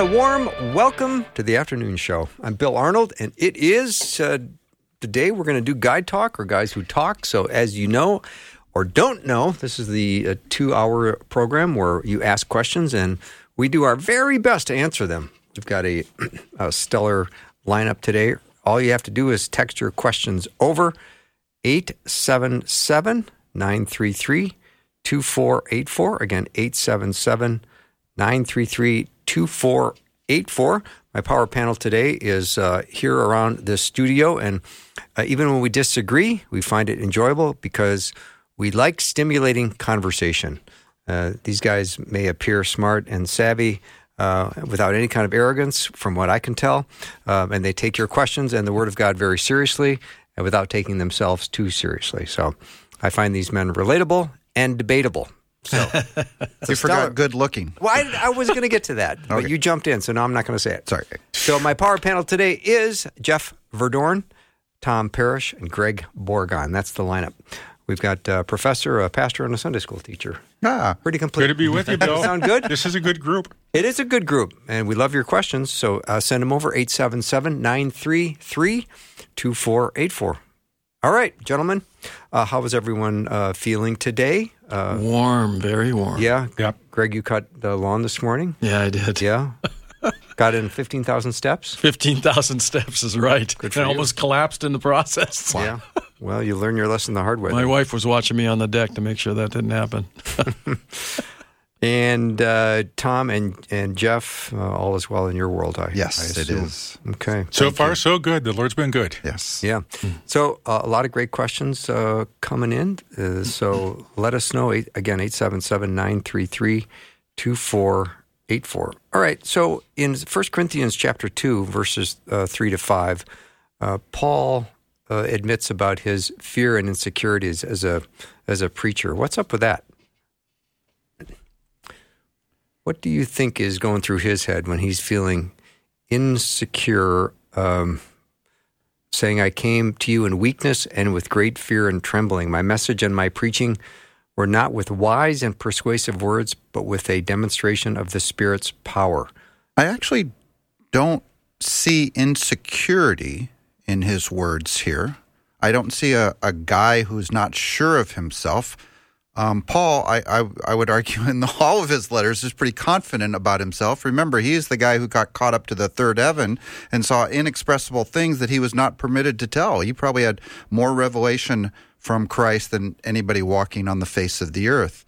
And a warm welcome to the afternoon show. I'm Bill Arnold, and it is uh, today we're going to do Guy Talk or Guys Who Talk. So, as you know or don't know, this is the uh, two hour program where you ask questions and we do our very best to answer them. We've got a, a stellar lineup today. All you have to do is text your questions over 877 933 2484. Again, 877 933 2484. My power panel today is uh, here around the studio. And uh, even when we disagree, we find it enjoyable because we like stimulating conversation. Uh, these guys may appear smart and savvy. Uh, without any kind of arrogance, from what I can tell. Um, and they take your questions and the Word of God very seriously and without taking themselves too seriously. So I find these men relatable and debatable. So you forgot good looking. Well, I, I was going to get to that, but Okay. you jumped in, so now I'm not going to say it. Sorry. So my power panel today is Jeff Verdoorn, Tom Parrish, and Greg Bourgond. That's the lineup. We've got a professor, a pastor, and a Sunday school teacher. Ah, Pretty complete. Good to be with you, Bill. Sound good? This is a good group. It is a good group, and we love your questions. So uh, send them over 877 933 2484. All right, gentlemen, uh, how is everyone uh, feeling today? Uh, warm, very warm. yeah, Yep. Greg, you cut the lawn this morning. Yeah, I did. Yeah, got in 15,000 steps. 15,000 steps is right. Good for I you. almost collapsed in the process. Yeah. Well, you learn your lesson the hard way. My wife was watching me on the deck to make sure that didn't happen. And uh, Tom and and Jeff, uh, all is well in your world. I yes, I it is. Okay. So far, so good. The Lord's been good. Yes. Yeah. So uh, a lot of great questions uh, coming in. Uh, so let us know. Eight, again, 877 933 2484. All right. So in 1 Corinthians chapter 2, verses uh, 3 to 5, uh, Paul admits about his fear and insecurities as a, as a preacher. What's up with that? What do you think is going through his head when he's feeling insecure? Um, saying, I came to you in weakness and with great fear and trembling. My message and my preaching were not with wise and persuasive words, but with a demonstration of the Spirit's power. I actually don't see insecurity in his words here. I don't see a, a guy who's not sure of himself. Um, Paul, I, I, I would argue in the, all of his letters, is pretty confident about himself. Remember, he's the guy who got caught up to the third heaven and saw inexpressible things that he was not permitted to tell. He probably had more revelation from Christ than anybody walking on the face of the earth.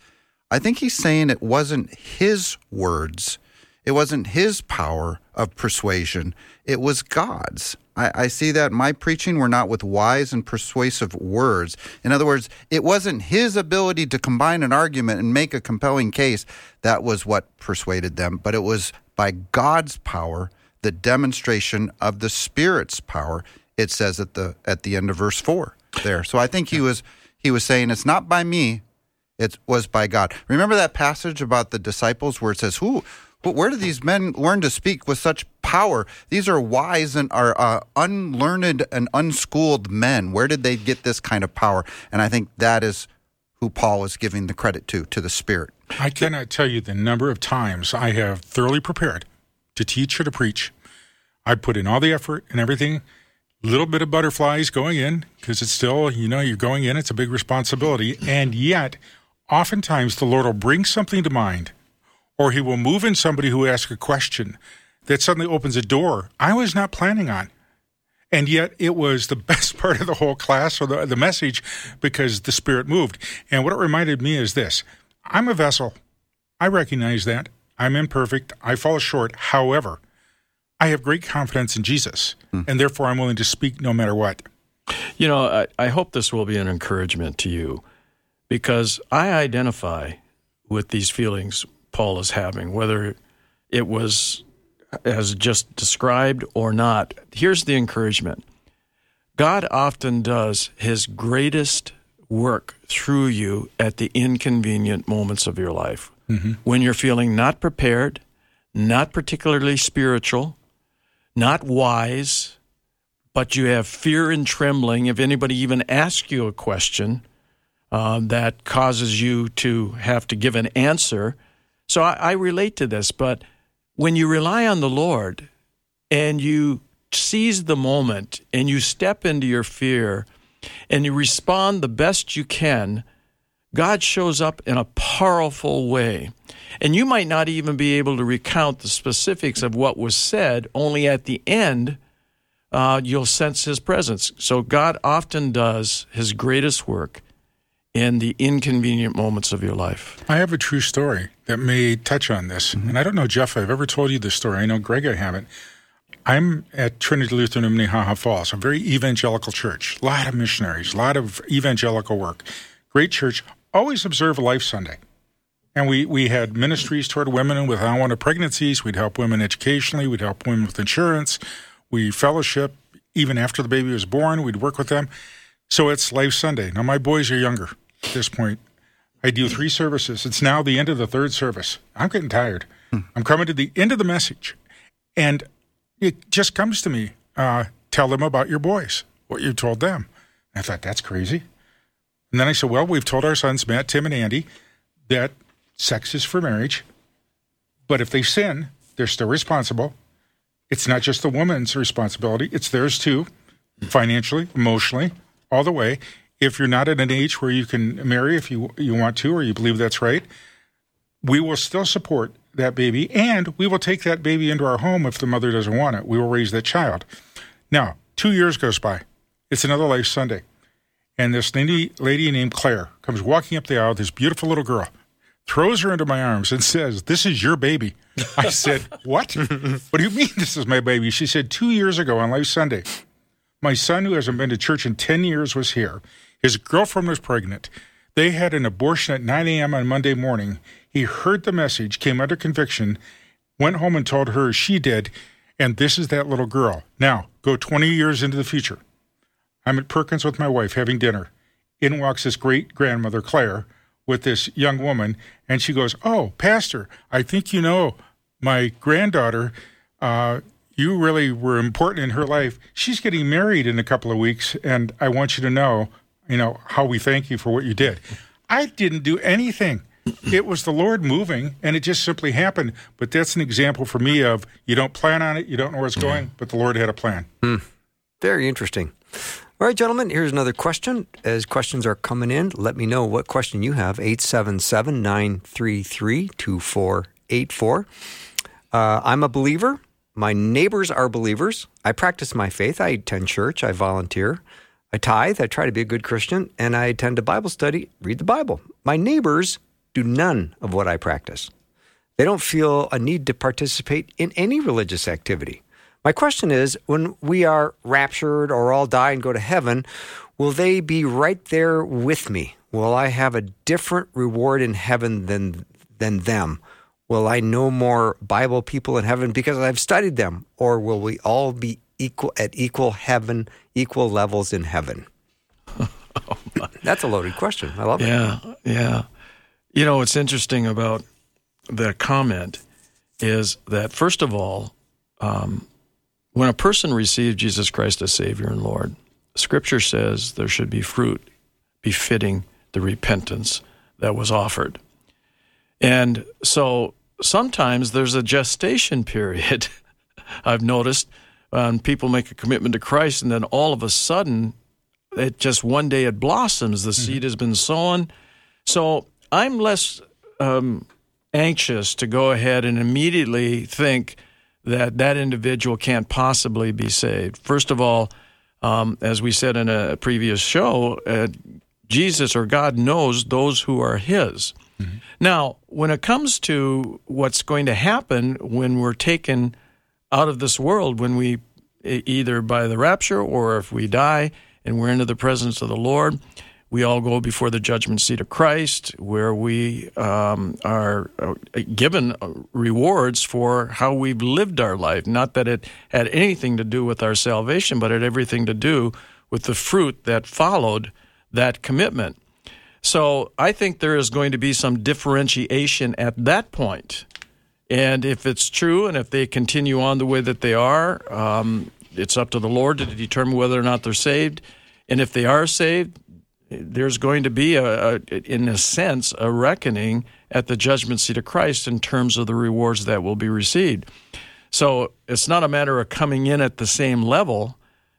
I think he's saying it wasn't his words, it wasn't his power of persuasion, it was God's. I, I see that my preaching were not with wise and persuasive words. In other words, it wasn't his ability to combine an argument and make a compelling case that was what persuaded them, but it was by God's power, the demonstration of the Spirit's power. It says at the at the end of verse four there. So I think he was he was saying it's not by me, it was by God. Remember that passage about the disciples where it says, "Who, wh- where do these men learn to speak with such power? These are wise and are uh, unlearned and unschooled men. Where did they get this kind of power?" And I think that is who Paul is giving the credit to, to the Spirit. I cannot tell you the number of times I have thoroughly prepared to teach or to preach. I put in all the effort and everything. Little bit of butterflies going in because it's still, you know, you're going in. It's a big responsibility, and yet, oftentimes the Lord will bring something to mind, or He will move in somebody who asks a question that suddenly opens a door I was not planning on. And yet it was the best part of the whole class or the, the message because the Spirit moved. And what it reminded me is this I'm a vessel. I recognize that. I'm imperfect. I fall short. However, I have great confidence in Jesus, hmm. and therefore I'm willing to speak no matter what. You know, I, I hope this will be an encouragement to you because I identify with these feelings Paul is having, whether it was as just described or not. Here's the encouragement God often does his greatest work through you at the inconvenient moments of your life. When you're feeling not prepared, not particularly spiritual, not wise, but you have fear and trembling if anybody even asks you a question uh, that causes you to have to give an answer. So I, I relate to this, but when you rely on the Lord and you seize the moment and you step into your fear and you respond the best you can, God shows up in a powerful way. And you might not even be able to recount the specifics of what was said, only at the end, uh, you'll sense his presence. So God often does his greatest work in the inconvenient moments of your life. I have a true story that may touch on this. Mm-hmm. And I don't know, Jeff, I've ever told you this story. I know Greg, I haven't. I'm at Trinity Lutheran in Minnehaha Falls, a very evangelical church. A lot of missionaries, a lot of evangelical work. Great church. Always observe Life Sunday. And we, we had ministries toward women with unwanted pregnancies. We'd help women educationally. We'd help women with insurance. We fellowship even after the baby was born. We'd work with them. So it's Life Sunday. Now, my boys are younger at this point. I do three services. It's now the end of the third service. I'm getting tired. I'm coming to the end of the message. And it just comes to me uh, tell them about your boys, what you told them. And I thought, that's crazy. And then I said, well, we've told our sons, Matt, Tim, and Andy, that sex is for marriage. But if they sin, they're still responsible. It's not just the woman's responsibility, it's theirs too, financially, emotionally, all the way. If you're not at an age where you can marry if you, you want to or you believe that's right, we will still support that baby and we will take that baby into our home if the mother doesn't want it. We will raise that child. Now, two years goes by. It's another Life Sunday. And this lady, lady named Claire comes walking up the aisle, this beautiful little girl, throws her into my arms and says, This is your baby. I said, What? what do you mean this is my baby? She said, Two years ago on Life Sunday, my son, who hasn't been to church in 10 years, was here. His girlfriend was pregnant. They had an abortion at 9 a.m. on Monday morning. He heard the message, came under conviction, went home and told her she did, and this is that little girl. Now, go 20 years into the future. I'm at Perkins with my wife having dinner. In walks this great grandmother, Claire, with this young woman, and she goes, Oh, Pastor, I think you know my granddaughter. Uh, you really were important in her life. She's getting married in a couple of weeks, and I want you to know, you know, how we thank you for what you did. I didn't do anything. It was the Lord moving, and it just simply happened. But that's an example for me of you don't plan on it, you don't know where it's going, but the Lord had a plan. Hmm. Very interesting. All right, gentlemen, here's another question. As questions are coming in, let me know what question you have. 877 933 2484. Uh, I'm a believer. My neighbors are believers. I practice my faith. I attend church. I volunteer. I tithe. I try to be a good Christian. And I attend a Bible study, read the Bible. My neighbors do none of what I practice. They don't feel a need to participate in any religious activity. My question is when we are raptured or all die and go to heaven, will they be right there with me? Will I have a different reward in heaven than, than them? Will I know more Bible people in heaven because I've studied them? Or will we all be equal at equal heaven, equal levels in heaven? That's a loaded question. I love it. Yeah, yeah. You know, what's interesting about the comment is that, first of all, um, when a person receives Jesus Christ as Savior and Lord, Scripture says there should be fruit befitting the repentance that was offered. And so sometimes there's a gestation period, I've noticed, when people make a commitment to Christ, and then all of a sudden, it just one day it blossoms. The seed has been sown. So I'm less um, anxious to go ahead and immediately think that that individual can't possibly be saved. First of all, um, as we said in a previous show, uh, Jesus or God knows those who are His. Now, when it comes to what's going to happen when we're taken out of this world, when we either by the rapture or if we die and we're into the presence of the Lord, we all go before the judgment seat of Christ, where we um, are uh, given uh, rewards for how we've lived our life. Not that it had anything to do with our salvation, but it had everything to do with the fruit that followed that commitment. So I think there is going to be some differentiation at that point. And if it's true, and if they continue on the way that they are, um, it's up to the Lord to determine whether or not they're saved. And if they are saved, there's going to be a, a, in a sense a reckoning at the judgment seat of Christ in terms of the rewards that will be received. So it's not a matter of coming in at the same level.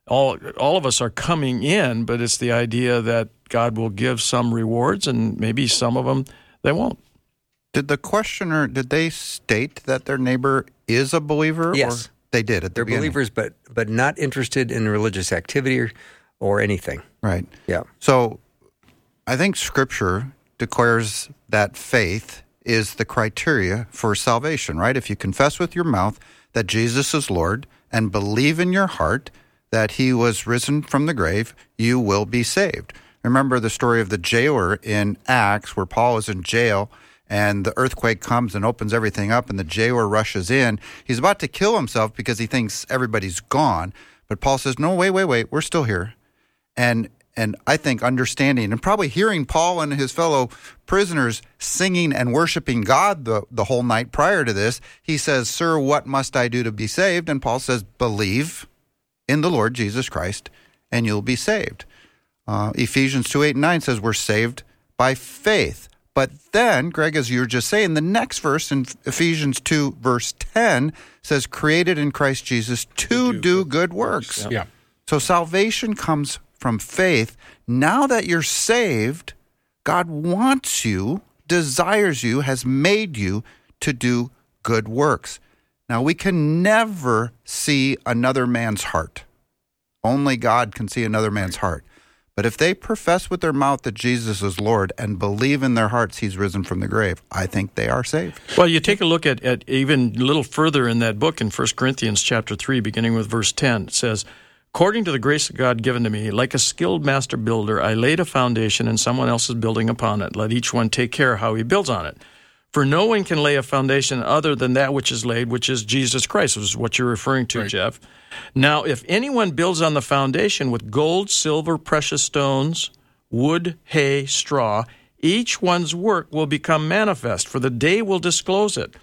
All all of us are coming in, but it's the idea that God will give some rewards and maybe some of them they won't. Did the questioner did they state that their neighbor is a believer? Yes. They did at the They're beginning? believers, but but not interested in religious activity or, or anything. Right. Yeah. So I think scripture declares that faith is the criteria for salvation, right? If you confess with your mouth that Jesus is Lord and believe in your heart that he was risen from the grave, you will be saved. Remember the story of the jailer in Acts where Paul is in jail and the earthquake comes and opens everything up and the jailer rushes in. He's about to kill himself because he thinks everybody's gone. But Paul says, No, wait, wait, wait, we're still here. And and I think understanding and probably hearing Paul and his fellow prisoners singing and worshiping God the, the whole night prior to this, he says, Sir, what must I do to be saved? And Paul says, Believe in the Lord Jesus Christ, and you'll be saved. Uh, Ephesians 2 8 and 9 says, We're saved by faith. But then, Greg, as you were just saying, the next verse in Ephesians 2, verse 10 says, Created in Christ Jesus to do good works. Yeah. So salvation comes from faith. Now that you're saved, God wants you, desires you, has made you to do good works. Now, we can never see another man's heart. Only God can see another man's heart. But if they profess with their mouth that Jesus is Lord and believe in their hearts he's risen from the grave, I think they are saved. Well, you take a look at, at even a little further in that book in 1 Corinthians chapter 3, beginning with verse 10. It says, According to the grace of God given to me, like a skilled master builder, I laid a foundation and someone else is building upon it. Let each one take care how he builds on it. For no one can lay a foundation other than that which is laid, which is Jesus Christ, which is what you're referring to, Right. Jeff. Now, if anyone builds on the foundation with gold, silver, precious stones, wood, hay, straw, each one's work will become manifest, for the day will disclose it,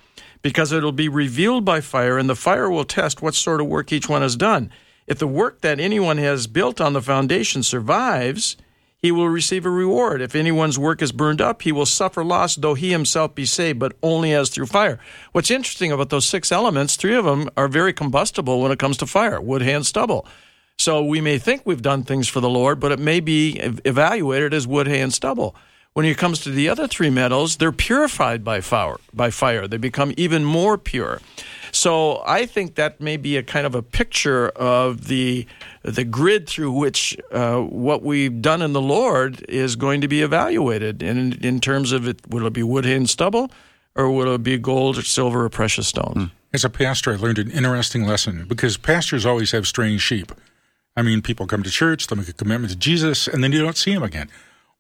because it will be revealed by fire, and the fire will test what sort of work each one has done. If the work that anyone has built on the foundation survives, he will receive a reward. If anyone's work is burned up, he will suffer loss, though he himself be saved, but only as through fire. What's interesting about those six elements, three of them are very combustible when it comes to fire wood, hay, and stubble. So we may think we've done things for the Lord, but it may be evaluated as wood, hay, and stubble. When it comes to the other three metals, they're purified by fire. By fire, they become even more pure. So I think that may be a kind of a picture of the the grid through which uh, what we've done in the Lord is going to be evaluated. In, in terms of it, will it be wood, hay, and stubble, or will it be gold, or silver, or precious stones? As a pastor, I learned an interesting lesson because pastors always have strange sheep. I mean, people come to church, they make a commitment to Jesus, and then you don't see them again,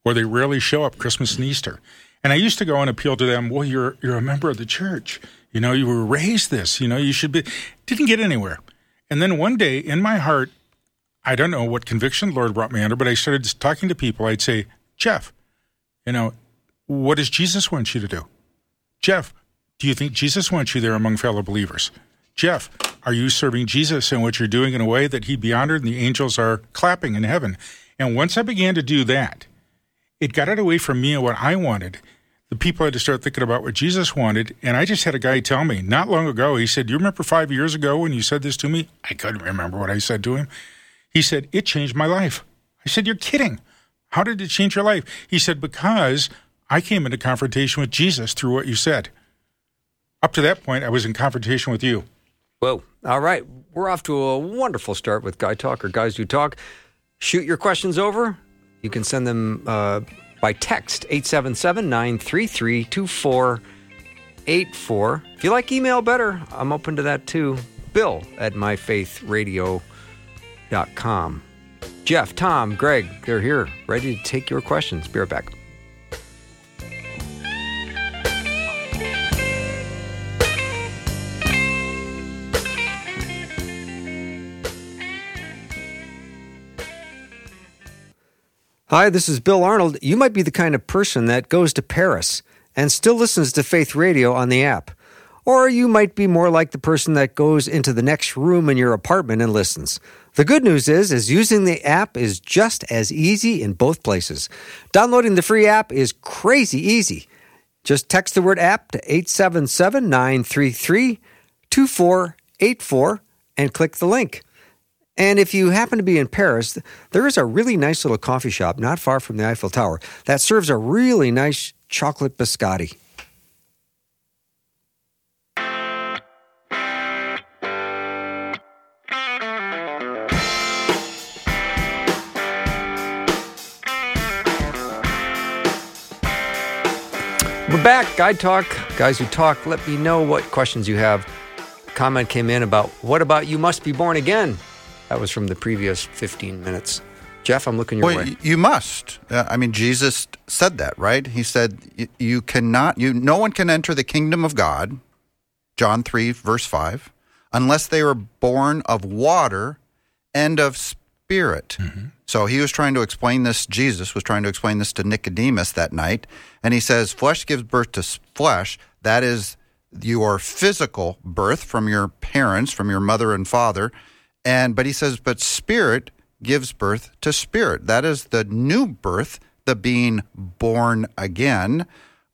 or they rarely show up Christmas and Easter. And I used to go and appeal to them. Well, you're you're a member of the church. You know, you were raised this. You know, you should be. Didn't get anywhere. And then one day, in my heart, I don't know what conviction the Lord brought me under, but I started talking to people. I'd say, Jeff, you know, what does Jesus want you to do? Jeff, do you think Jesus wants you there among fellow believers? Jeff, are you serving Jesus in what you're doing in a way that he'd be honored and the angels are clapping in heaven? And once I began to do that, it got it away from me and what I wanted. The people had to start thinking about what Jesus wanted. And I just had a guy tell me not long ago, he said, you remember five years ago when you said this to me? I couldn't remember what I said to him. He said, It changed my life. I said, You're kidding. How did it change your life? He said, Because I came into confrontation with Jesus through what you said. Up to that point, I was in confrontation with you. Whoa. All right. We're off to a wonderful start with Guy Talk or Guys Who Talk. Shoot your questions over. You can send them uh, by text 877 933 2484. If you like email better, I'm open to that too. Bill at myfaithradio.com. Jeff, Tom, Greg, they're here, ready to take your questions. Be right back. Hi, this is Bill Arnold. You might be the kind of person that goes to Paris and still listens to Faith Radio on the app. Or you might be more like the person that goes into the next room in your apartment and listens. The good news is is using the app is just as easy in both places. Downloading the free app is crazy easy. Just text the word app to 877-933-2484 and click the link. And if you happen to be in Paris, there is a really nice little coffee shop not far from the Eiffel Tower that serves a really nice chocolate biscotti. We're back. Guy Talk. Guys who talk, let me know what questions you have. Comment came in about what about you must be born again? That was from the previous 15 minutes. Jeff, I'm looking your Well, way. you must. Uh, I mean, Jesus said that, right? He said, "You cannot. You no one can enter the kingdom of God." John three verse five, unless they were born of water and of spirit. So he was trying to explain this. Jesus was trying to explain this to Nicodemus that night, and he says, "Flesh gives birth to flesh. That is your physical birth from your parents, from your mother and father." And but he says, but spirit gives birth to spirit. That is the new birth, the being born again.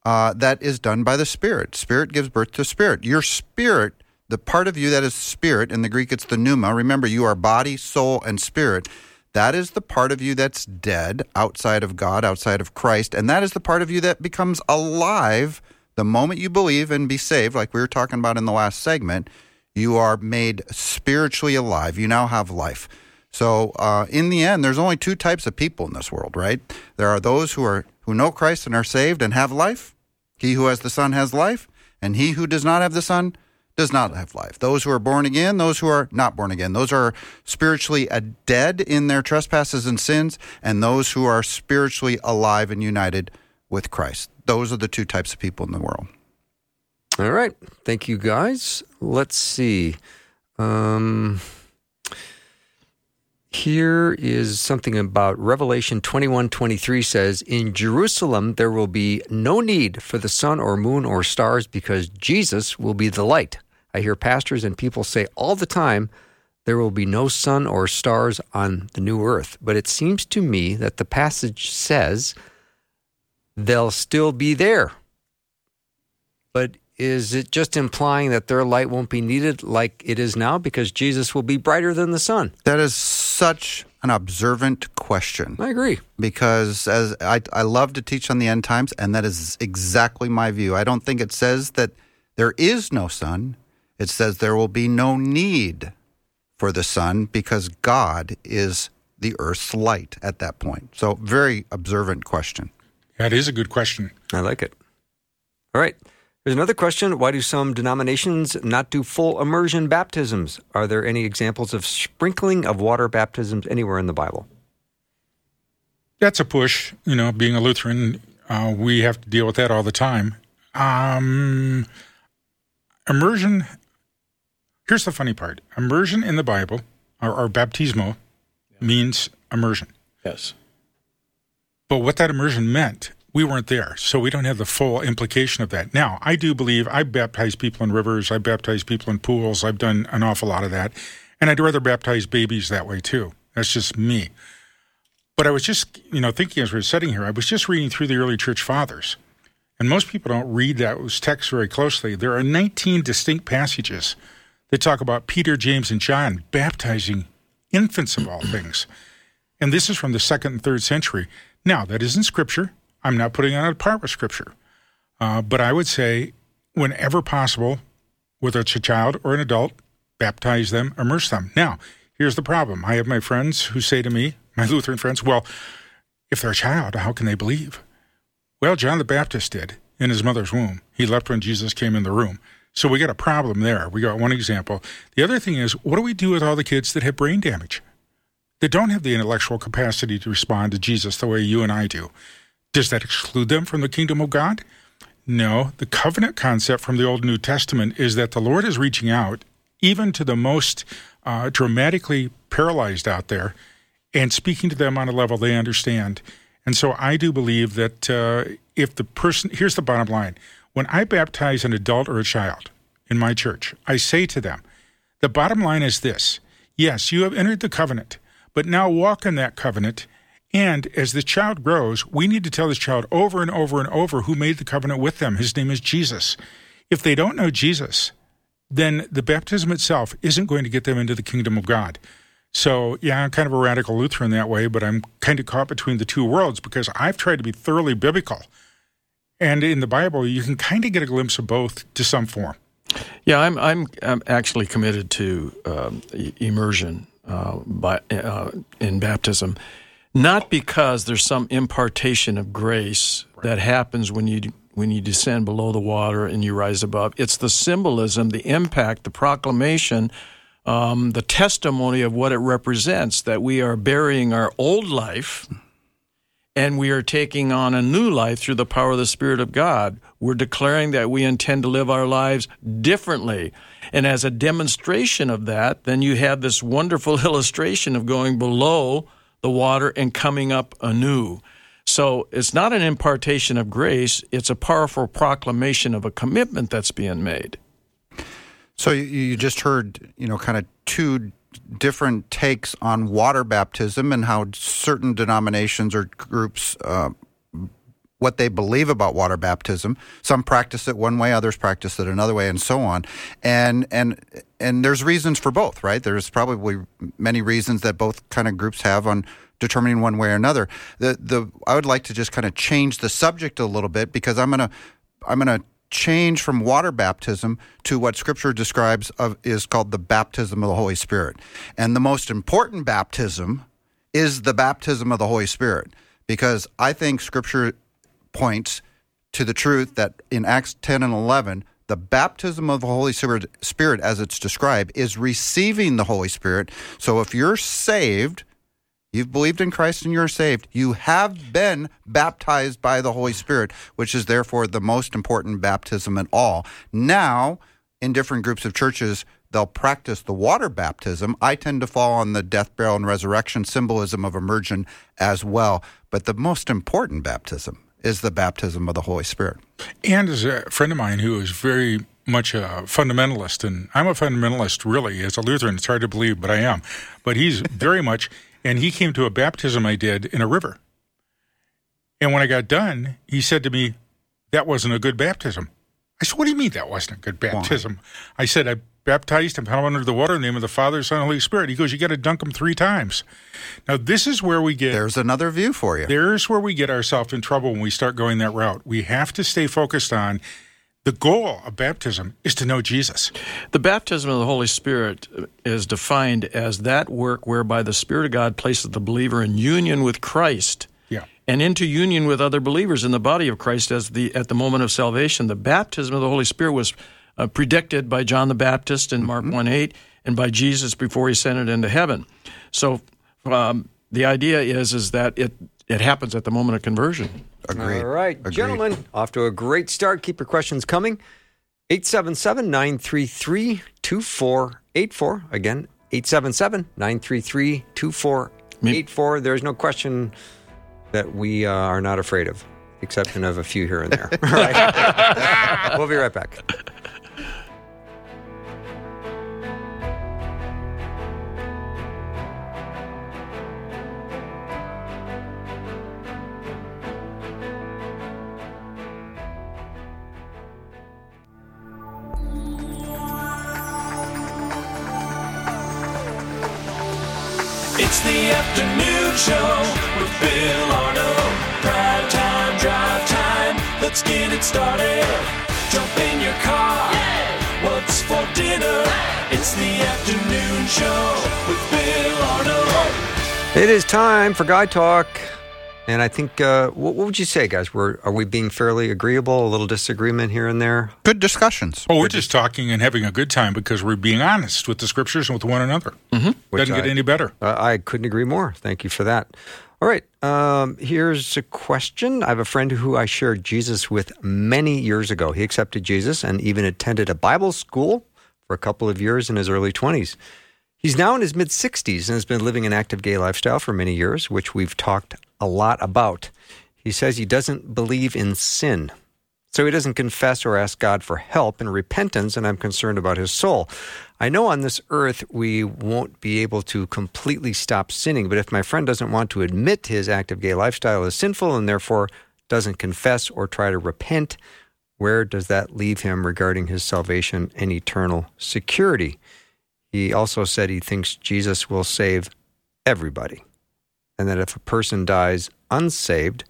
Uh, that is done by the spirit. Spirit gives birth to spirit. Your spirit, the part of you that is spirit, in the Greek it's the pneuma. Remember, you are body, soul, and spirit. That is the part of you that's dead outside of God, outside of Christ, and that is the part of you that becomes alive the moment you believe and be saved, like we were talking about in the last segment you are made spiritually alive. You now have life. So, uh, in the end, there's only two types of people in this world, right? There are those who are who know Christ and are saved and have life. He who has the Son has life, and he who does not have the Son does not have life. Those who are born again, those who are not born again, those are spiritually dead in their trespasses and sins, and those who are spiritually alive and united with Christ. Those are the two types of people in the world. All right. Thank you, guys. Let's see. Um, here is something about Revelation 21 23 says, In Jerusalem there will be no need for the sun or moon or stars because Jesus will be the light. I hear pastors and people say all the time, there will be no sun or stars on the new earth. But it seems to me that the passage says they'll still be there. But is it just implying that their light won't be needed like it is now because Jesus will be brighter than the sun? That is such an observant question. I agree. because as I, I love to teach on the end times, and that is exactly my view. I don't think it says that there is no sun. It says there will be no need for the sun because God is the earth's light at that point. So, very observant question. That is a good question. I like it. All right. There's another question. Why do some denominations not do full immersion baptisms? Are there any examples of sprinkling of water baptisms anywhere in the Bible? That's a push. You know, being a Lutheran, uh, we have to deal with that all the time. Um, immersion. Here's the funny part: immersion in the Bible, or, or baptismo, means immersion. Yes. But what that immersion meant, we weren't there, so we don't have the full implication of that. Now, I do believe I baptize people in rivers, I baptize people in pools, I've done an awful lot of that, and I'd rather baptize babies that way too. That's just me. But I was just, you know, thinking as we were sitting here, I was just reading through the early church fathers, and most people don't read those texts very closely. There are 19 distinct passages that talk about Peter, James, and John baptizing infants of all things. And this is from the second and third century. Now, that isn't scripture. I'm not putting on a part with scripture. Uh, but I would say, whenever possible, whether it's a child or an adult, baptize them, immerse them. Now, here's the problem. I have my friends who say to me, my Lutheran friends, well, if they're a child, how can they believe? Well, John the Baptist did in his mother's womb. He left when Jesus came in the room. So we got a problem there. We got one example. The other thing is, what do we do with all the kids that have brain damage? that don't have the intellectual capacity to respond to Jesus the way you and I do. Does that exclude them from the kingdom of God? No. The covenant concept from the Old New Testament is that the Lord is reaching out even to the most uh, dramatically paralyzed out there and speaking to them on a level they understand. And so I do believe that uh, if the person, here's the bottom line when I baptize an adult or a child in my church, I say to them, the bottom line is this yes, you have entered the covenant, but now walk in that covenant. And as the child grows, we need to tell this child over and over and over who made the covenant with them. His name is Jesus. If they don't know Jesus, then the baptism itself isn't going to get them into the kingdom of God. So, yeah, I'm kind of a radical Lutheran that way, but I'm kind of caught between the two worlds because I've tried to be thoroughly biblical. And in the Bible, you can kind of get a glimpse of both to some form. Yeah, I'm I'm, I'm actually committed to um, immersion uh, by, uh, in baptism, not because there's some impartation of grace that happens when you when you descend below the water and you rise above. It's the symbolism, the impact, the proclamation, um, the testimony of what it represents that we are burying our old life and we are taking on a new life through the power of the Spirit of God. We're declaring that we intend to live our lives differently. And as a demonstration of that, then you have this wonderful illustration of going below the water and coming up anew. So it's not an impartation of grace, it's a powerful proclamation of a commitment that's being made. So you just heard, you know, kind of two different takes on water baptism and how certain denominations or groups uh, what they believe about water baptism. Some practice it one way, others practice it another way, and so on. And and and there's reasons for both, right? There's probably many reasons that both kind of groups have on determining one way or another. The the I would like to just kind of change the subject a little bit because I'm gonna I'm gonna change from water baptism to what scripture describes of is called the baptism of the Holy Spirit. And the most important baptism is the baptism of the Holy Spirit because I think scripture points to the truth that in Acts 10 and 11 the baptism of the Holy Spirit as it's described is receiving the Holy Spirit. So if you're saved, You've believed in Christ and you're saved. You have been baptized by the Holy Spirit, which is therefore the most important baptism at all. Now, in different groups of churches, they'll practice the water baptism. I tend to fall on the death, burial, and resurrection symbolism of immersion as well. But the most important baptism is the baptism of the Holy Spirit. And as a friend of mine who is very much a fundamentalist, and I'm a fundamentalist really as a Lutheran. It's hard to believe, but I am. But he's very much and he came to a baptism I did in a river. And when I got done, he said to me, That wasn't a good baptism. I said, What do you mean that wasn't a good baptism? Why? I said, I baptized him fell under the water in the name of the Father, Son, and Holy Spirit. He goes, You got to dunk him three times. Now, this is where we get. There's another view for you. There's where we get ourselves in trouble when we start going that route. We have to stay focused on the goal of baptism is to know Jesus. The baptism of the Holy Spirit is defined as that work whereby the Spirit of God places the believer in union with Christ. Yeah. And into union with other believers in the body of Christ as the at the moment of salvation. The baptism of the Holy Spirit was uh, predicted by John the Baptist in Mark mm-hmm. 1 8 and by Jesus before he sent it into heaven. So um, the idea is is that it it happens at the moment of conversion. Agreed. All right, Agreed. gentlemen, off to a great start. Keep your questions coming. 877 933 2484. Again, 877 933 2484. There's no question that we uh, are not afraid of, exception of a few here and there. All right. we'll be right back. Time for Guy Talk. And I think, uh, what, what would you say, guys? We're, are we being fairly agreeable? A little disagreement here and there? Good discussions. Oh, we're just talking and having a good time because we're being honest with the scriptures and with one another. Mm-hmm. Doesn't get I- any better. Uh, I couldn't agree more. Thank you for that. All right. Um, here's a question. I have a friend who I shared Jesus with many years ago. He accepted Jesus and even attended a Bible school for a couple of years in his early 20s. He's now in his mid 60s and has been living an active gay lifestyle for many years, which we've talked a lot about. He says he doesn't believe in sin. So he doesn't confess or ask God for help and repentance, and I'm concerned about his soul. I know on this earth we won't be able to completely stop sinning, but if my friend doesn't want to admit his active gay lifestyle is sinful and therefore doesn't confess or try to repent, where does that leave him regarding his salvation and eternal security? He also said he thinks Jesus will save everybody, and that if a person dies unsaved,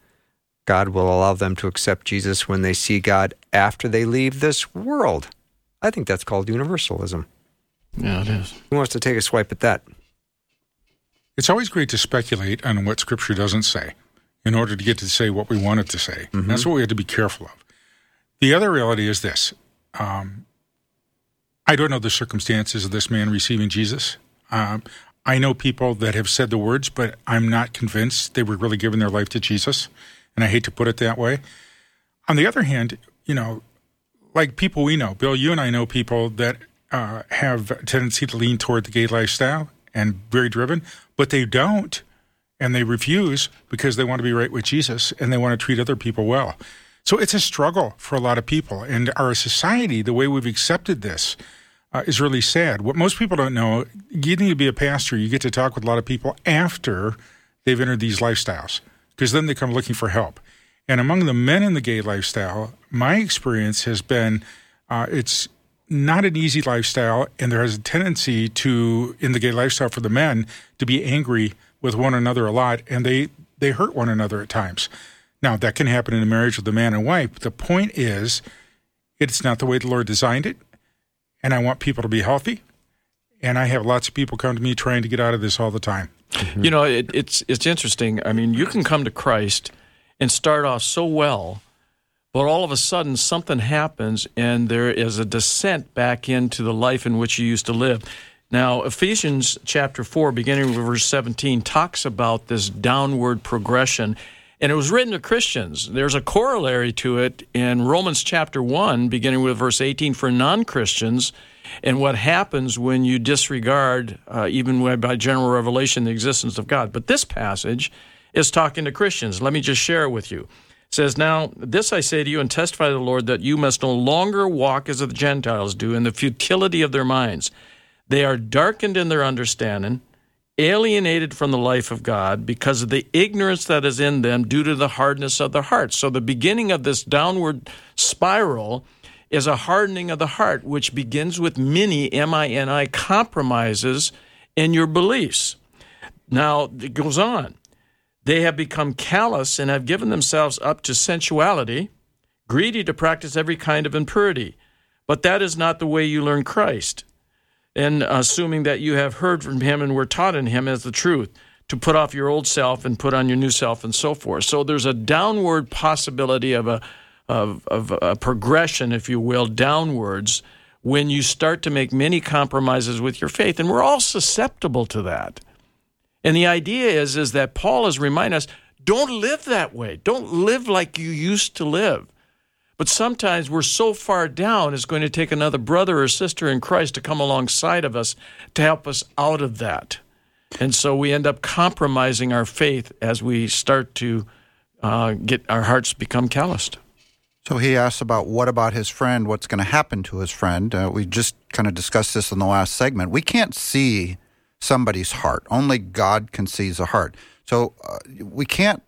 God will allow them to accept Jesus when they see God after they leave this world. I think that's called universalism. Yeah, it is. Who wants to take a swipe at that? It's always great to speculate on what Scripture doesn't say in order to get to say what we want it to say. And That's what we have to be careful of. The other reality is this um, I don't know the circumstances of this man receiving Jesus. Um, I know people that have said the words, but I'm not convinced they were really giving their life to Jesus. And I hate to put it that way. On the other hand, you know, like people we know, Bill, you and I know people that uh, have a tendency to lean toward the gay lifestyle and very driven, but they don't. And they refuse because they want to be right with Jesus and they want to treat other people well. So it's a struggle for a lot of people. And our society, the way we've accepted this, uh, is really sad. What most people don't know, need to be a pastor, you get to talk with a lot of people after they've entered these lifestyles because then they come looking for help. And among the men in the gay lifestyle, my experience has been uh, it's not an easy lifestyle, and there has a tendency to, in the gay lifestyle for the men, to be angry with one another a lot, and they, they hurt one another at times. Now, that can happen in a marriage with a man and wife. But the point is, it's not the way the Lord designed it, and I want people to be healthy. And I have lots of people come to me trying to get out of this all the time. Mm-hmm. You know, it, it's it's interesting. I mean, you can come to Christ and start off so well, but all of a sudden something happens and there is a descent back into the life in which you used to live. Now, Ephesians chapter 4, beginning with verse 17, talks about this downward progression. And it was written to Christians. There's a corollary to it in Romans chapter 1, beginning with verse 18, for non Christians, and what happens when you disregard, uh, even by general revelation, the existence of God. But this passage is talking to Christians. Let me just share it with you. It says, Now, this I say to you and testify to the Lord that you must no longer walk as the Gentiles do in the futility of their minds. They are darkened in their understanding, alienated from the life of God because of the ignorance that is in them due to the hardness of their hearts. So, the beginning of this downward spiral is a hardening of the heart, which begins with many, M I N I, compromises in your beliefs. Now, it goes on. They have become callous and have given themselves up to sensuality, greedy to practice every kind of impurity. But that is not the way you learn Christ. And assuming that you have heard from him and were taught in him as the truth, to put off your old self and put on your new self and so forth. So there's a downward possibility of a of, of a progression, if you will, downwards when you start to make many compromises with your faith. And we're all susceptible to that. And the idea is, is that Paul is reminding us don't live that way. Don't live like you used to live. But sometimes we're so far down, it's going to take another brother or sister in Christ to come alongside of us to help us out of that. And so we end up compromising our faith as we start to uh, get our hearts become calloused. So he asks about what about his friend? What's going to happen to his friend? Uh, we just kind of discussed this in the last segment. We can't see somebody's heart. Only God can see the heart. So uh, we can't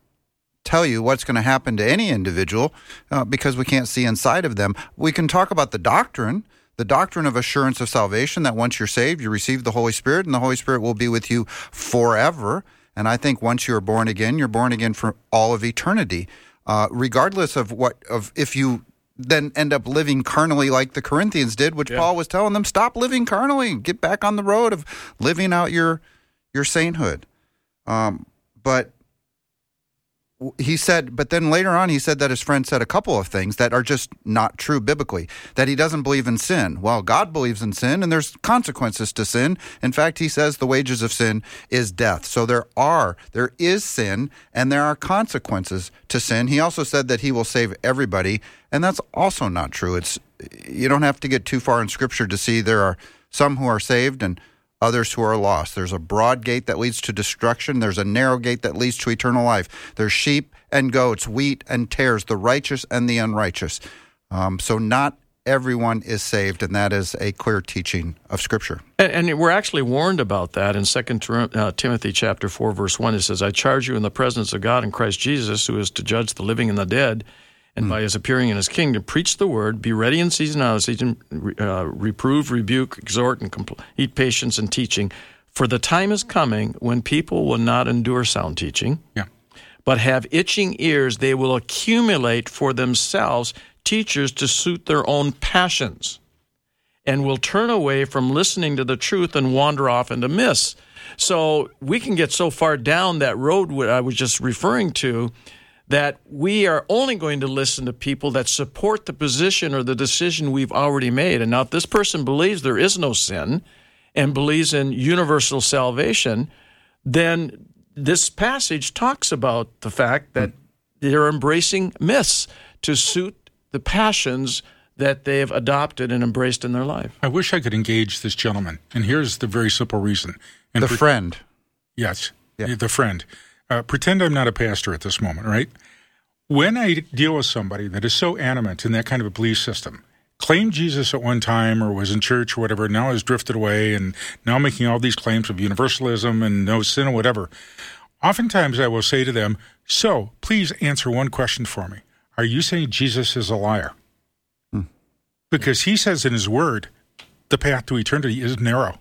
tell you what's going to happen to any individual uh, because we can't see inside of them. We can talk about the doctrine, the doctrine of assurance of salvation that once you're saved, you receive the Holy Spirit, and the Holy Spirit will be with you forever. And I think once you're born again, you're born again for all of eternity, uh, regardless of what of if you then end up living carnally like the Corinthians did, which Paul was telling them, stop living carnally, get back on the road of living out your your sainthood. Um, but he said, but then later on, he said that his friend said a couple of things that are just not true biblically. That he doesn't believe in sin. Well, God believes in sin, and there's consequences to sin. In fact, he says the wages of sin is death. So there are, there is sin, and there are consequences to sin. He also said that he will save everybody, and that's also not true. It's you don't have to get too far in Scripture to see there are some who are saved and others who are lost. There's a broad gate that leads to destruction. There's a narrow gate that leads to eternal life. There's sheep and goats, wheat and tares, the righteous and the unrighteous. Um, so not everyone is saved, and that is a clear teaching of Scripture. And, and we're actually warned about that in Second uh, Timothy chapter four, verse one. It says, "I charge you in the presence of God and Christ Jesus, who is to judge the living and the dead." And by his appearing in his kingdom, preach the word, be ready in season, out of season, uh, reprove, rebuke, exhort, and complete patience and teaching. For the time is coming when people will not endure sound teaching, Yeah. but have itching ears. They will accumulate for themselves teachers to suit their own passions, and will turn away from listening to the truth and wander off into myths. So we can get so far down that road what I was just referring to that we are only going to listen to people that support the position or the decision we've already made. And now, if this person believes there is no sin and believes in universal salvation, then this passage talks about the fact that hmm. they're embracing myths to suit the passions that they've adopted and embraced in their life. I wish I could engage this gentleman, and here's the very simple reason. And The pre- friend. Yes, Yeah. the friend. Uh, pretend I'm not a pastor at this moment, right? When I deal with somebody that is so animate in that kind of a belief system, claimed Jesus at one time or was in church or whatever, now has drifted away and now making all these claims of universalism and no sin or whatever, oftentimes I will say to them, So please answer one question for me. Are you saying Jesus is a liar? Because he says in his word, the path to eternity is narrow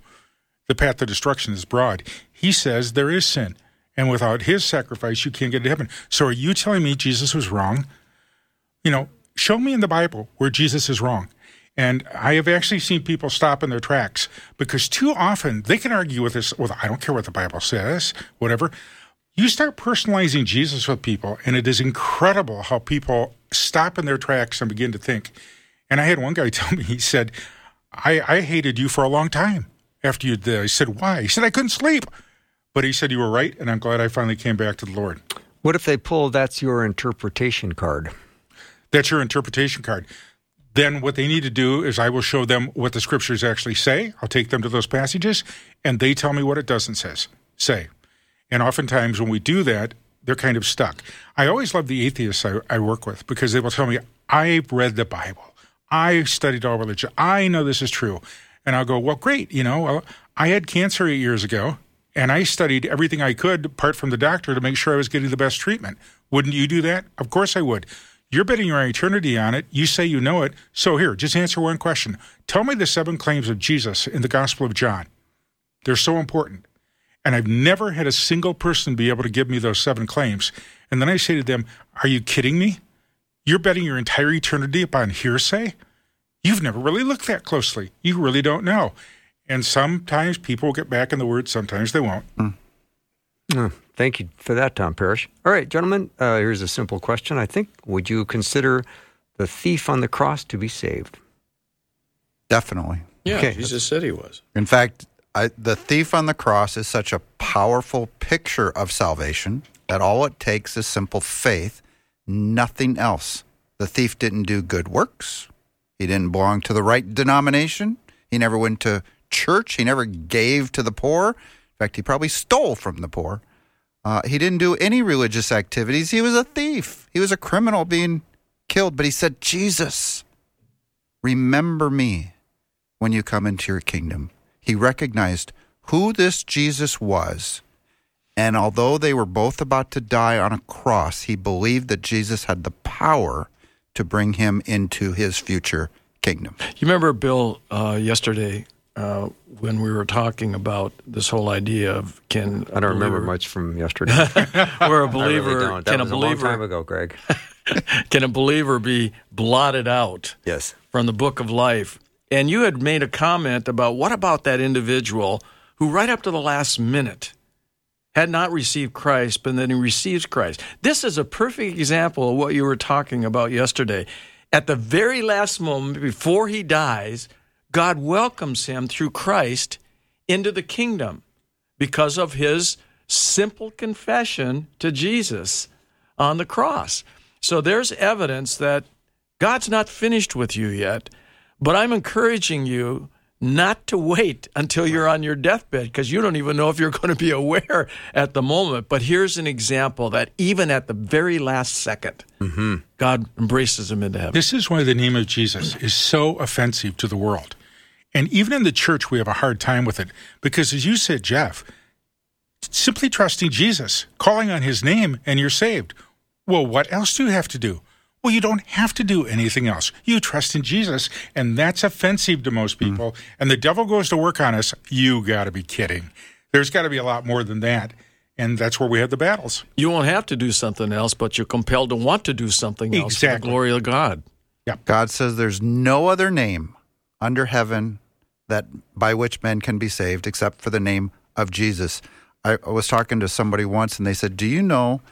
the path to destruction is broad. He says there is sin, and without his sacrifice, you can't get to heaven. So, are you telling me Jesus was wrong? You know, show me in the Bible where Jesus is wrong. And I have actually seen people stop in their tracks because too often they can argue with this, well, I don't care what the Bible says, whatever. You start personalizing Jesus with people, and it is incredible how people stop in their tracks and begin to think. And I had one guy tell me, he said, I, I hated you for a long time after you did. I said, why? He said, I couldn't sleep. But he said, you were right, and I'm glad I finally came back to the Lord. What if they pull that's your interpretation card? That's your interpretation card. Then what they need to do is I will show them what the scriptures actually say. I'll take them to those passages, and they tell me what it doesn't says say. And oftentimes when we do that, they're kind of stuck. I always love the atheists I, I work with because they will tell me, I've read the Bible. I studied all religion. I know this is true. And I'll go, well, great. You know, well, I had cancer eight years ago, and I studied everything I could, apart from the doctor, to make sure I was getting the best treatment. Wouldn't you do that? Of course I would. You're betting your eternity on it. You say you know it. So here, just answer one question. Tell me the seven claims of Jesus in the Gospel of John. They're so important. And I've never had a single person be able to give me those seven claims. And then I say to them, Are you kidding me? You're betting your entire eternity upon hearsay? You've never really looked that closely. You really don't know. And sometimes people will get back in the word, sometimes they won't. Oh, thank you for that, Tom Parrish. All right, gentlemen, uh, here's a simple question. I think, would you consider the thief on the cross to be saved? Definitely. Yeah, Okay. Jesus said he was. In fact, I, the thief on the cross is such a powerful picture of salvation that all it takes is simple faith, nothing else. The thief didn't do good works. He didn't belong to the right denomination. He never went to church. He never gave to the poor. In fact, he probably stole from the poor. Uh, he didn't do any religious activities. He was a thief. He was a criminal being killed. But he said, Jesus, remember me when you come into your kingdom. He recognized who this Jesus was. And although they were both about to die on a cross, he believed that Jesus had the power to bring him into his future kingdom. You remember, Bill, uh, yesterday uh, when we were talking about this whole idea of can I don't remember much from yesterday. where a really believer. That can a was a long time ago, Greg. can a believer be blotted out yes. from the book of life? And you had made a comment about what about that individual who, right up to the last minute, had not received Christ, but then he receives Christ. This is a perfect example of what you were talking about yesterday. At the very last moment before he dies, God welcomes him through Christ into the kingdom because of his simple confession to Jesus on the cross. So there's evidence that God's not finished with you yet, but I'm encouraging you not to wait until you're on your deathbed because you don't even know if you're going to be aware at the moment. But here's an example that even at the very last 2nd mm-hmm. God embraces him into heaven. This is why the name of Jesus is so offensive to the world. And even in the church, we have a hard time with it because, as you said, Jeff, simply trusting Jesus, calling on his name, and you're saved. Well, what else do you have to do? Well, you don't have to do anything else. You trust in Jesus, and that's offensive to most hmm. people. And the devil goes to work on us. You got to be kidding. There's got to be a lot more than that. And that's where we have the battles. You won't have to do something else, but you're compelled to want to do something else for the glory of God. Yep. God says there's no other name under heaven that by which men can be saved except for the name of Jesus. I, was talking to somebody once and they said, Do you know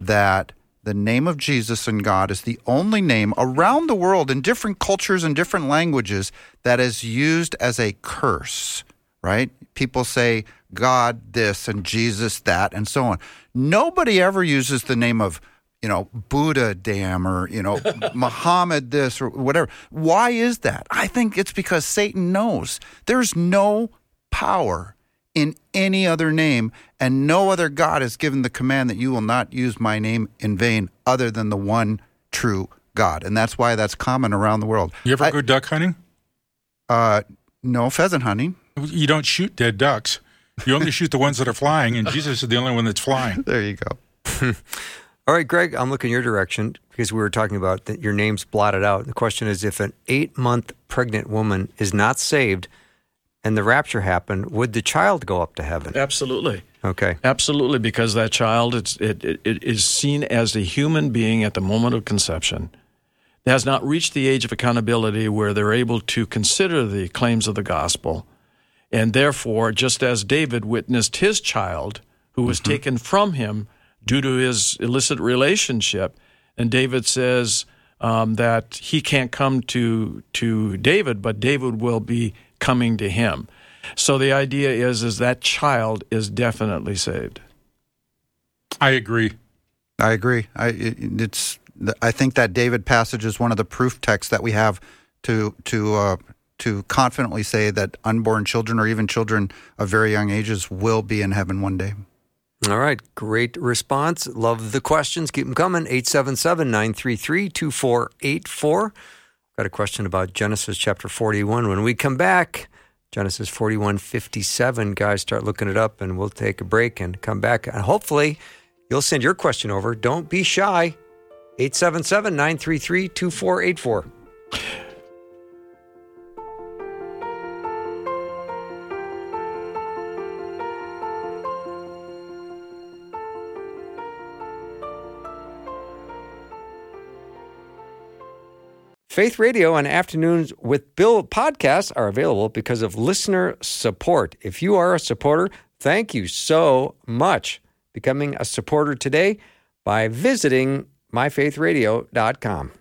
that the name of Jesus and God is the only name around the world in different cultures and different languages that is used as a curse, right? People say God this and Jesus that and so on. Nobody ever uses the name of you know, Buddha damn or, you know, Muhammad this or whatever. Why is that? I think it's because Satan knows there's no power in any other name, and no other God has given the command that you will not use my name in vain other than the one true God. And that's why that's common around the world. You ever I- go duck hunting? Uh, no pheasant hunting. You don't shoot dead ducks. You only shoot the ones that are flying, and Jesus is the only one that's flying. There you go. All right, Greg, I'm looking your direction because we were talking about that your name's blotted out. The question is if an eight month pregnant woman is not saved and the rapture happened, would the child go up to heaven? Absolutely. Okay. Absolutely, because that child it's, it, it, it is seen as a human being at the moment of conception. It has not reached the age of accountability where they're able to consider the claims of the gospel. And therefore, just as David witnessed his child, who was mm-hmm. taken from him due to his illicit relationship, and David says um, that he can't come to to David, but David will be coming to him. So the idea is is that child is definitely saved. I agree. I agree. I it, it's I think that David passage is one of the proof texts that we have to to uh, to confidently say that unborn children or even children of very young ages will be in heaven one day. All right. Great response. Love the questions. Keep them coming. 877 933 2484. Got a question about Genesis chapter 41. When we come back, Genesis 41 57. Guys, start looking it up and we'll take a break and come back. And hopefully, you'll send your question over. Don't be shy. 877 933 2484. Faith Radio and Afternoons with Bill podcasts are available because of listener support. If you are a supporter, thank you so much. Becoming a supporter today by visiting myfaithradio.com.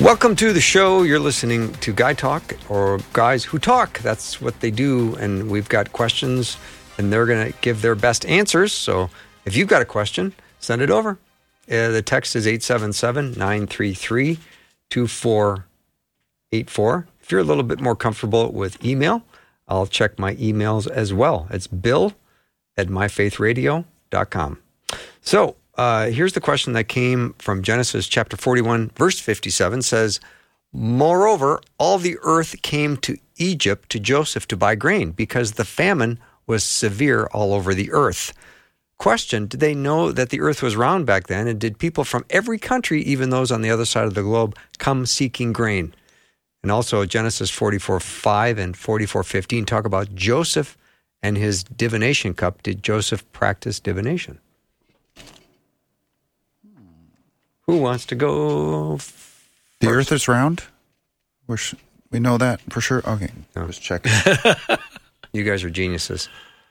Welcome to the show. You're listening to Guy Talk or Guys Who Talk. That's what they do. And we've got questions and they're going to give their best answers. So if you've got a question, send it over. Uh, the text is 877 933 2484. If you're a little bit more comfortable with email, I'll check my emails as well. It's bill at myfaithradio.com. So uh, here's the question that came from Genesis chapter 41, verse 57 says, Moreover, all the earth came to Egypt to Joseph to buy grain because the famine was severe all over the earth. Question Did they know that the earth was round back then? And did people from every country, even those on the other side of the globe, come seeking grain? And also Genesis 44 5 and 44 15 talk about Joseph and his divination cup. Did Joseph practice divination? Who wants to go The Earth is round. We're sh- we know that for sure. Okay, just checking. You guys are geniuses.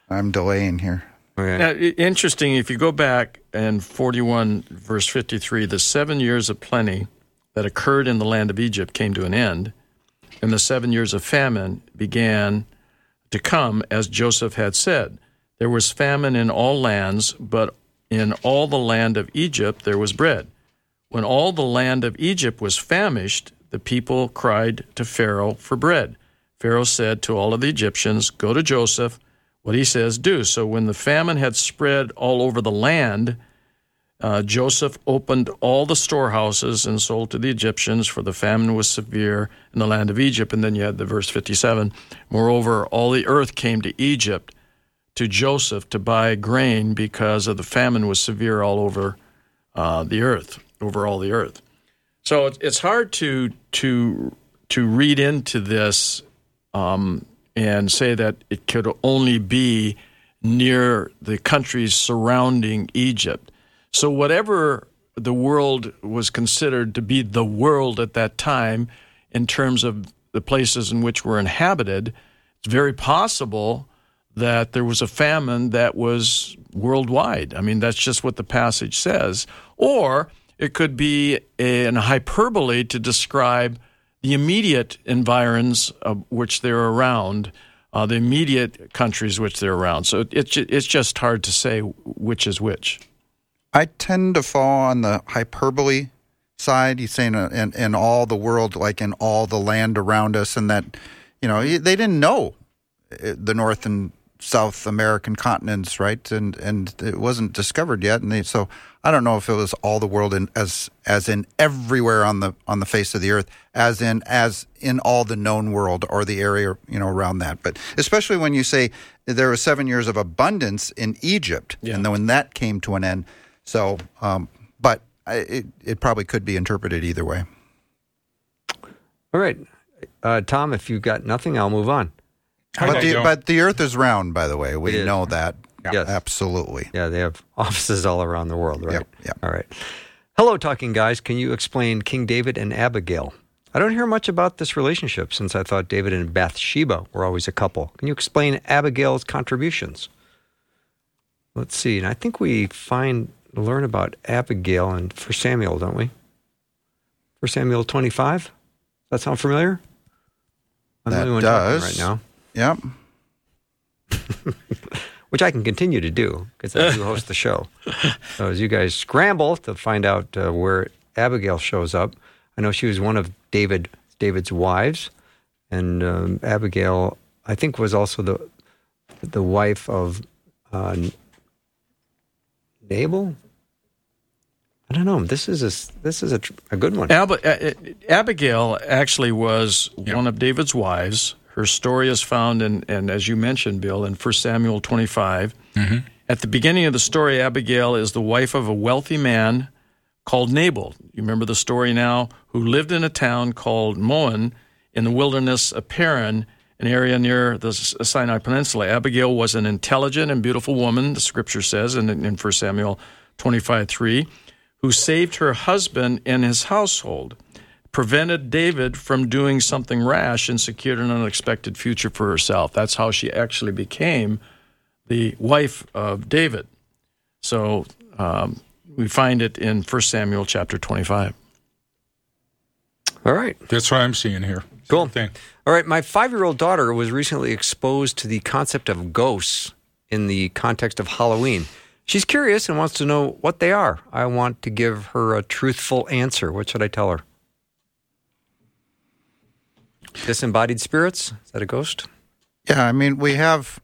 I'm delaying here. Okay. Now, interesting, if you go back in 41, verse 53, the seven years of plenty that occurred in the land of Egypt came to an end, and the seven years of famine began to come, as Joseph had said. There was famine in all lands, but in all the land of Egypt there was bread. When all the land of Egypt was famished, the people cried to Pharaoh for bread. Pharaoh said to all of the Egyptians, Go to Joseph. What he says, do. So when the famine had spread all over the land, uh, Joseph opened all the storehouses and sold to the Egyptians, for the famine was severe in the land of Egypt. And then you had the verse 57 Moreover, all the earth came to Egypt to Joseph to buy grain because of the famine was severe all over uh, the earth, over all the earth. So it's hard to to to read into this um, and say that it could only be near the countries surrounding Egypt. So whatever the world was considered to be the world at that time, in terms of the places in which were inhabited, it's very possible that there was a famine that was worldwide. I mean, that's just what the passage says. Or it could be an hyperbole to describe the immediate environs of which they're around, uh, the immediate countries which they're around. So it's it's just hard to say which is which. I tend to fall on the hyperbole side. He's saying uh, in, in all the world, like in all the land around us, and that, you know, they didn't know uh, the North and South American continents, right? And and it wasn't discovered yet. And they, so I don't know if it was all the world in as as in everywhere on the on the face of the earth, as in as in all the known world or the area you know around that. But especially when you say there were seven years of abundance in Egypt, and then when that came to an end. So, um, but I, it it probably could be interpreted either way. All right. Uh, Tom, if you've got nothing, I'll move on. But the, but the Earth is round, by the way. We know that. Yes. Absolutely. Yeah, they have offices all around the world, right? Yep, yep. All right. Hello, talking guys. Can you explain King David and Abigail? I don't hear much about this relationship since I thought David and Bathsheba were always a couple. Can you explain Abigail's contributions? Let's see. And I think we find learn about Abigail and for Samuel, don't we? For Samuel twenty-five. Does that sound familiar? I'm the That only one talking does. right now. Yep. which I can continue to do because I do host the show. So as you guys scramble to find out uh, where Abigail shows up, I know she was one of David David's wives, and um, Abigail, I think, was also the the wife of uh, Nabal. I don't know. This is a this is a, a good one. Ab- A- A- Abigail actually was one of David's wives. Her story is found in, and as you mentioned, Bill, in 1 Samuel 25. Mm-hmm. At the beginning of the story, Abigail is the wife of a wealthy man called Nabal. You remember the story now? Who lived in a town called Maon in the wilderness of Paran, an area near the Sinai Peninsula. Abigail was an intelligent and beautiful woman, the scripture says in, in 1 Samuel 25 3, who saved her husband and his household, prevented David from doing something rash, and secured an unexpected future for herself. That's how she actually became the wife of David. So um, we find it in 1 Samuel chapter 25. All right. That's what I'm seeing here. Cool. Thing. All right, my five year old daughter was recently exposed to the concept of ghosts in the context of Halloween. She's curious and wants to know what they are. I want to give her a truthful answer. What should I tell her? Disembodied spirits? Is that a ghost? Yeah, I mean, we have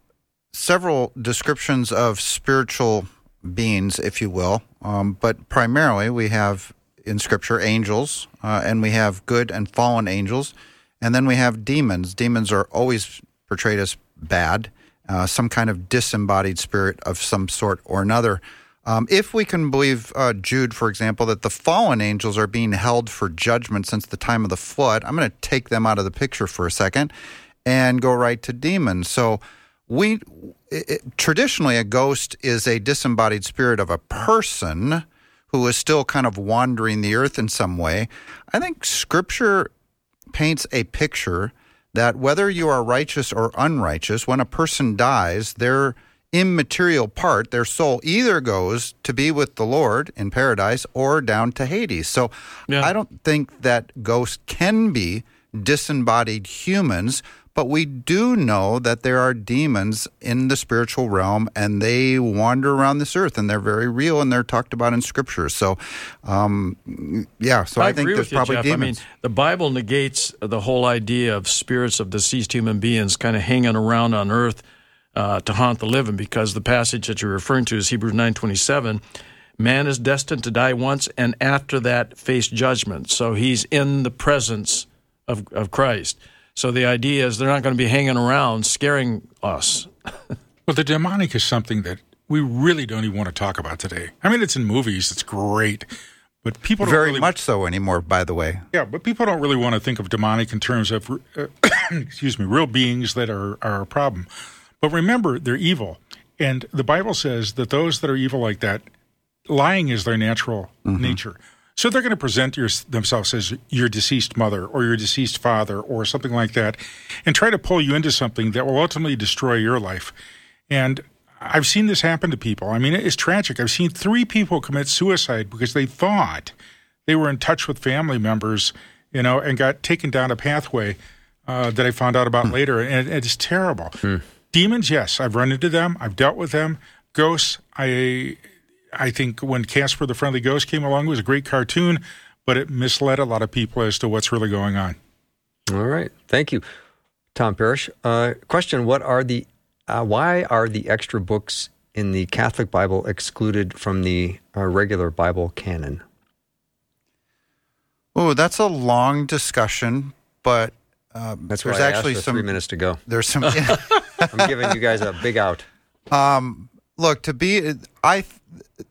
several descriptions of spiritual beings, if you will, um, but primarily we have in Scripture angels, uh, and we have good and fallen angels, and then we have demons. Demons are always portrayed as bad, uh, some kind of disembodied spirit of some sort or another. Um, if we can believe uh, Jude, for example, that the fallen angels are being held for judgment since the time of the flood, I'm going to take them out of the picture for a second and go right to demons. So, we it, it- traditionally a ghost is a disembodied spirit of a person who is still kind of wandering the earth in some way. I think Scripture paints a picture that whether you are righteous or unrighteous, when a person dies, their immaterial part, their soul, either goes to be with the Lord in paradise or down to Hades. So Yeah. I don't think that ghosts can be disembodied humans, but we do know that there are demons in the spiritual realm and they wander around this earth and they're very real and they're talked about in scripture. So, um, yeah, so I, think agree there's you, probably Jeff. demons. I mean, the Bible negates the whole idea of spirits of deceased human beings kind of hanging around on earth uh, to haunt the living, because the passage that you're referring to is Hebrews nine twenty seven. Man is destined to die once, and after that, face judgment. So he's in the presence of, of Christ. So the idea is they're not going to be hanging around scaring us. Well, the demonic is something that we really don't even want to talk about today. I mean, it's in movies, it's great, but people don't very really, much so anymore, by the way. Yeah, but people don't really want to think of demonic in terms of, uh, excuse me, real beings that are, are a problem. But remember, they're evil. And the Bible says that those that are evil like that, lying is their natural mm-hmm. nature. So they're going to present your, themselves as your deceased mother or your deceased father or something like that and try to pull you into something that will ultimately destroy your life. And I've seen this happen to people. I mean, it's tragic. I've seen three people commit suicide because they thought they were in touch with family members, you know, and got taken down a pathway uh, that I found out about hmm. later. And it's terrible. Hmm. Demons, yes, I've run into them. I've dealt with them. Ghosts, I, I think when Casper the Friendly Ghost came along, it was a great cartoon, but it misled a lot of people as to what's really going on. All right. Thank you, Tom Parrish. Uh, question: What are the uh, why are the extra books in the Catholic Bible excluded from the uh, regular Bible canon? Oh, that's a long discussion, but um, That's why there's I actually asked for three some. minutes to go. There's some. I'm giving you guys a big out. Um, look, to be, I,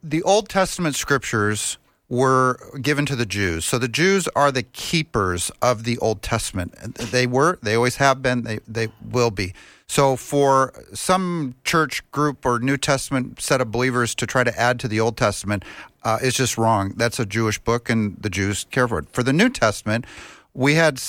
the Old Testament scriptures were given to the Jews. So the Jews are the keepers of the Old Testament. They were, they always have been, they, they will be. So for some church group or New Testament set of believers to try to add to the Old Testament uh, is just wrong. That's a Jewish book, and the Jews care for it. For the New Testament, we had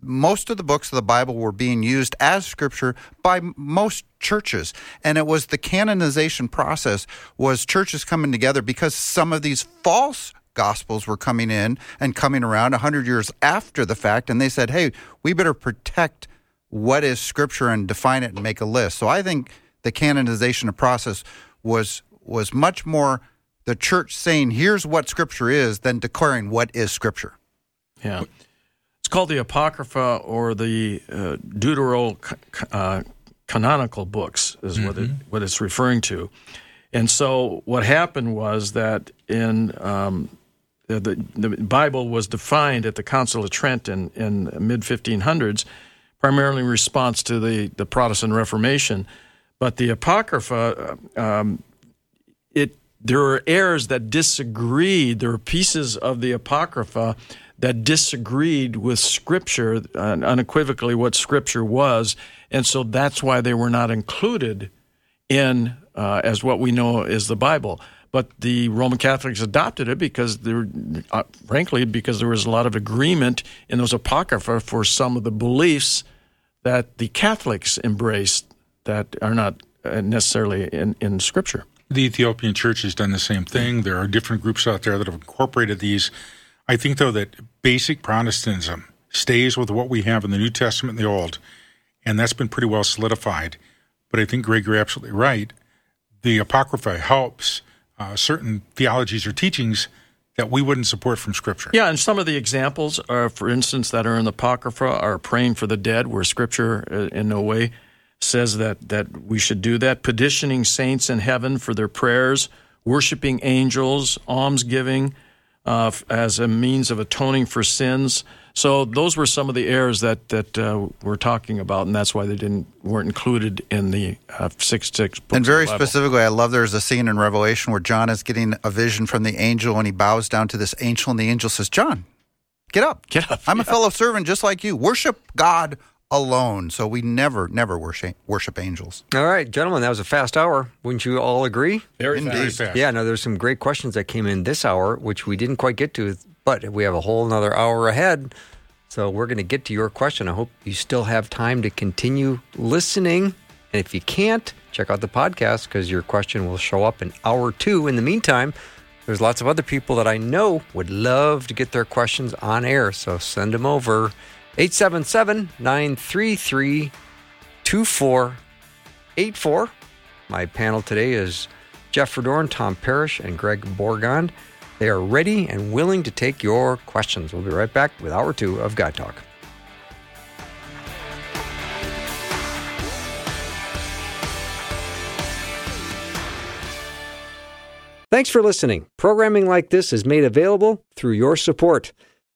most of the books of the Bible were being used as scripture by most churches. And it was the canonization process was churches coming together because some of these false gospels were coming in and coming around 100 years after the fact. And they said hey we better protect what is scripture and define it and make a list. So i think the canonization process was was much more the church saying here's what scripture is than declaring what is scripture. Yeah. It's called the Apocrypha or the uh, Deutero uh, books, is what, it, what it's referring to. And so what happened was that in um, the, the, Bible was defined at the Council of Trent in, in mid 1500s, primarily in response to the, the Protestant Reformation. But the Apocrypha, uh, um, it there were errors that disagreed. There were pieces of the Apocrypha that disagreed with Scripture, unequivocally what Scripture was, and so that's why they were not included in uh, as what we know is the Bible. But the Roman Catholics adopted it because there, uh, frankly, because there was a lot of agreement in those apocrypha for some of the beliefs that the Catholics embraced that are not uh, necessarily in, in Scripture. The Ethiopian Church has done the same thing. There are different groups out there that have incorporated these. I think, though, that basic Protestantism stays with what we have in the New Testament and the Old, and that's been pretty well solidified. But I think, Greg, you're absolutely right. The Apocrypha helps uh, certain theologies or teachings that we wouldn't support from Scripture. Yeah, and some of the examples are, for instance, that are in the Apocrypha are praying for the dead, where Scripture uh, in no way says that that we should do that. Petitioning saints in heaven for their prayers, worshiping angels, almsgiving uh, as a means of atoning for sins. So those were some of the errors that that uh, we're talking about, and that's why they didn't weren't included in the uh, six six books. And very of the Bible. specifically, I love there's a scene in Revelation where John is getting a vision from the angel and he bows down to this angel, and the angel says, John, get up. Get up, I'm a fellow servant just like you. Worship God alone. So we never, never worship, worship angels. All right, gentlemen, that was a fast hour. Wouldn't you all agree? Very Indeed. Very fast. Yeah, no, there's some great questions that came in this hour, which we didn't quite get to, but we have a whole another hour ahead. So we're going to get to your question. I hope you still have time to continue listening. And if you can't, check out the podcast because your question will show up in hour two. In the meantime, there's lots of other people that I know would love to get their questions on air. So send them over 877 933 2484. My panel today is Jeff Verdoorn, Tom Parrish, and Greg Bourgond. They are ready and willing to take your questions. We'll be right back with hour two of Guy Talk. Thanks for listening. Programming like this is made available through your support.